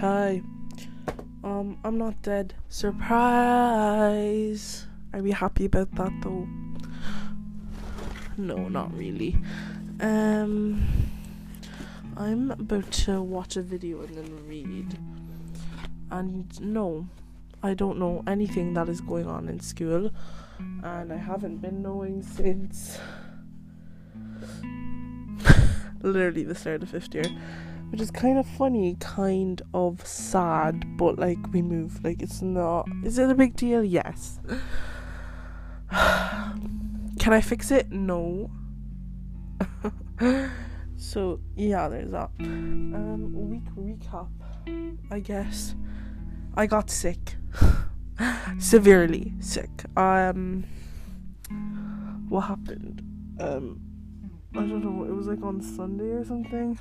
Hi. Um, I'm not dead. Surprise! Are we happy about that though? No, not really. Um, I'm about to watch a video and then read. And no, I don't know anything that is going on in school, and I haven't been knowing since literally the start of fifth year, which is kind of funny, kind of sad, but like we move, like it's not. Is it a big deal? Yes. Can I fix it? No. so yeah, there's that. Um, week recap. I guess I got sick, severely sick. Um, what happened? Um, I don't know. It was like on Sunday or something.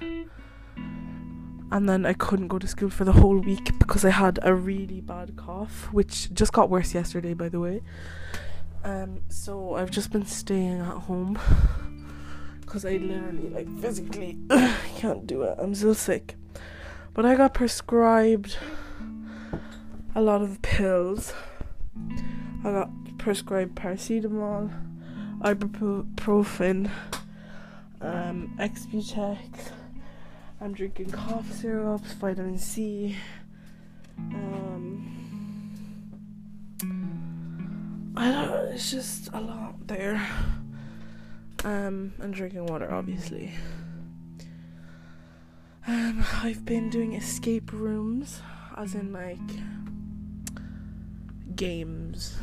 And then I couldn't go to school for the whole week because I had a really bad cough, which just got worse yesterday, by the way. Um, so I've just been staying at home because I literally, like, physically can't do it. I'm still sick. But I got prescribed a lot of pills. I got prescribed paracetamol, ibuprofen, um, Exputex. I'm drinking cough syrups, vitamin C. Um, I don't. It's just a lot there. Um, and drinking water, obviously. Um, I've been doing escape rooms, as in like games,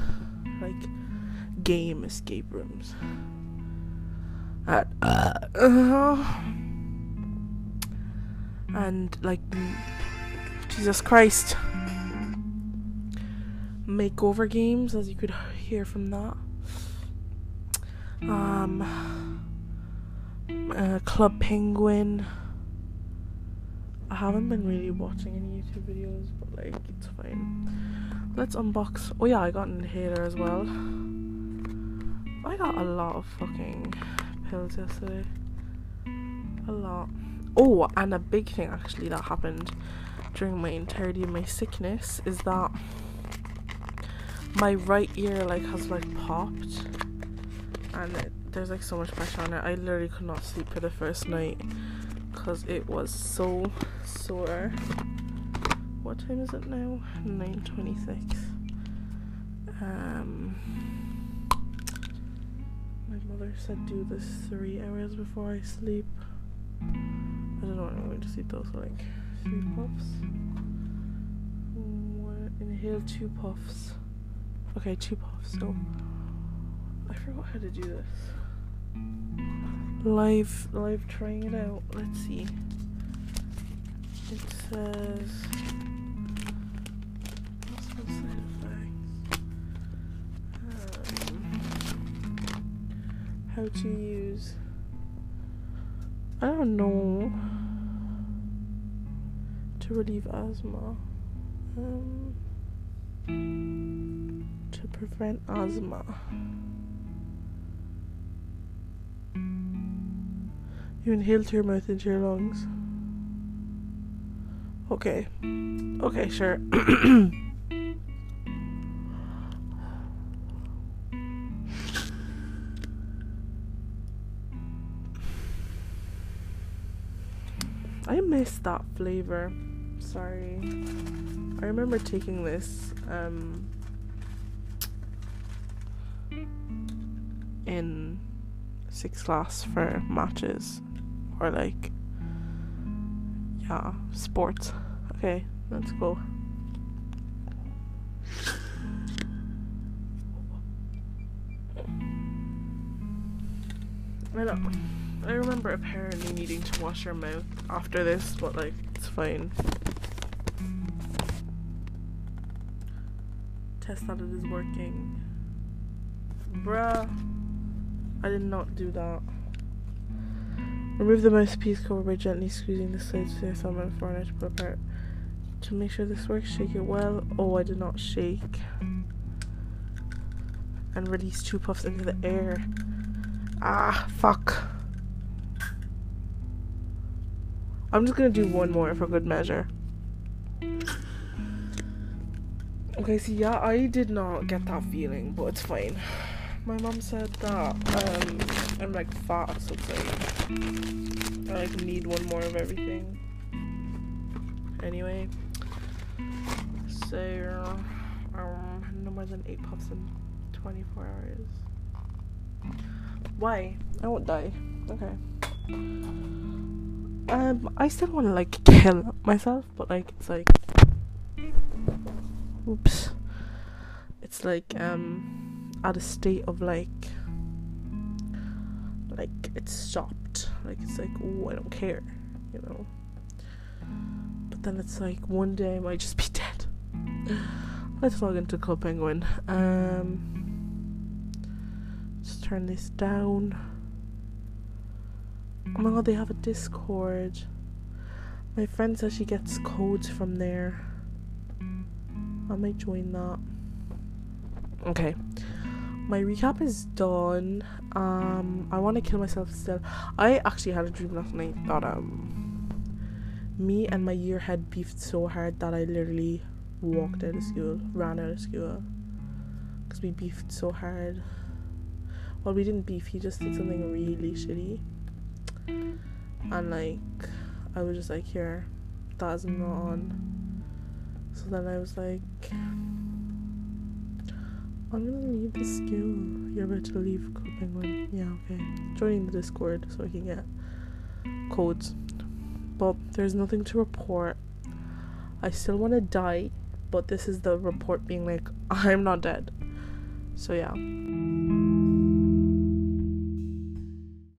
like game escape rooms. At uh, uh, and like Jesus Christ makeover games, as you could hear from that. Um, uh, Club Penguin. I haven't been really watching any YouTube videos, but like it's fine. Let's unbox. Oh yeah, I got an inhaler as well. I got a lot of fucking pills yesterday. A lot. Oh, and a big thing actually that happened during my entirety of my sickness is that my right ear like has like popped and it, there's like so much pressure on it. I literally could not sleep for the first night because it was so sore. What time is it now? 9:26. Um, my mother said do this three hours before I sleep. I don't know when I'm going to sleep though, so like three puffs. One, inhale two puffs. Okay, two puffs. So I forgot how to do this. Live, live trying it out. Let's see. It says. Um, how to use. I don't know. To relieve asthma. Um, to prevent asthma. You inhale through your mouth into your lungs. Okay. Okay, sure. I missed that flavor. Sorry. I remember taking this um in sixth class for matches or like yeah sports okay let's go I know. I remember apparently needing to wash your mouth after this, but like it's fine. Test that it is working. Bruh. I did not do that. Remove the mouthpiece cover by gently squeezing the sides of your thumb and forehead to pull apart. To make sure this works, shake it well. Oh, I did not shake. And release two puffs into the air. Ah, fuck. I'm just gonna do one more for good measure. Okay, see, yeah, I did not get that feeling, but it's fine. My mom said that um, I'm like fat, it's like I like need one more of everything. Anyway, so um, no more than eight puffs in 24 hours. Why? I won't die. Okay. Um, I still want to like kill myself, but like it's like, oops, it's like um at a state of like, like it's stopped. Like it's like, oh, I don't care, you know. But then it's like one day I might just be dead. Let's log into Club Penguin. Um, just turn this down. Oh my god, they have a Discord. My friend says she gets codes from there. I might join that. Okay. My recap is done. Um I wanna kill myself still. I actually had a dream last night that um me and my year had beefed so hard that I literally walked out of school, ran out of school. Because we beefed so hard. Well, we didn't beef, he just did something really shitty. And, like, I was just like, here, that is not on. So then I was like, I'm gonna leave the school. You're about to leave Penguin. Yeah, okay. Joining the Discord so I can get codes. But there's nothing to report. I still want to die but this is the report being like I'm not dead. So yeah.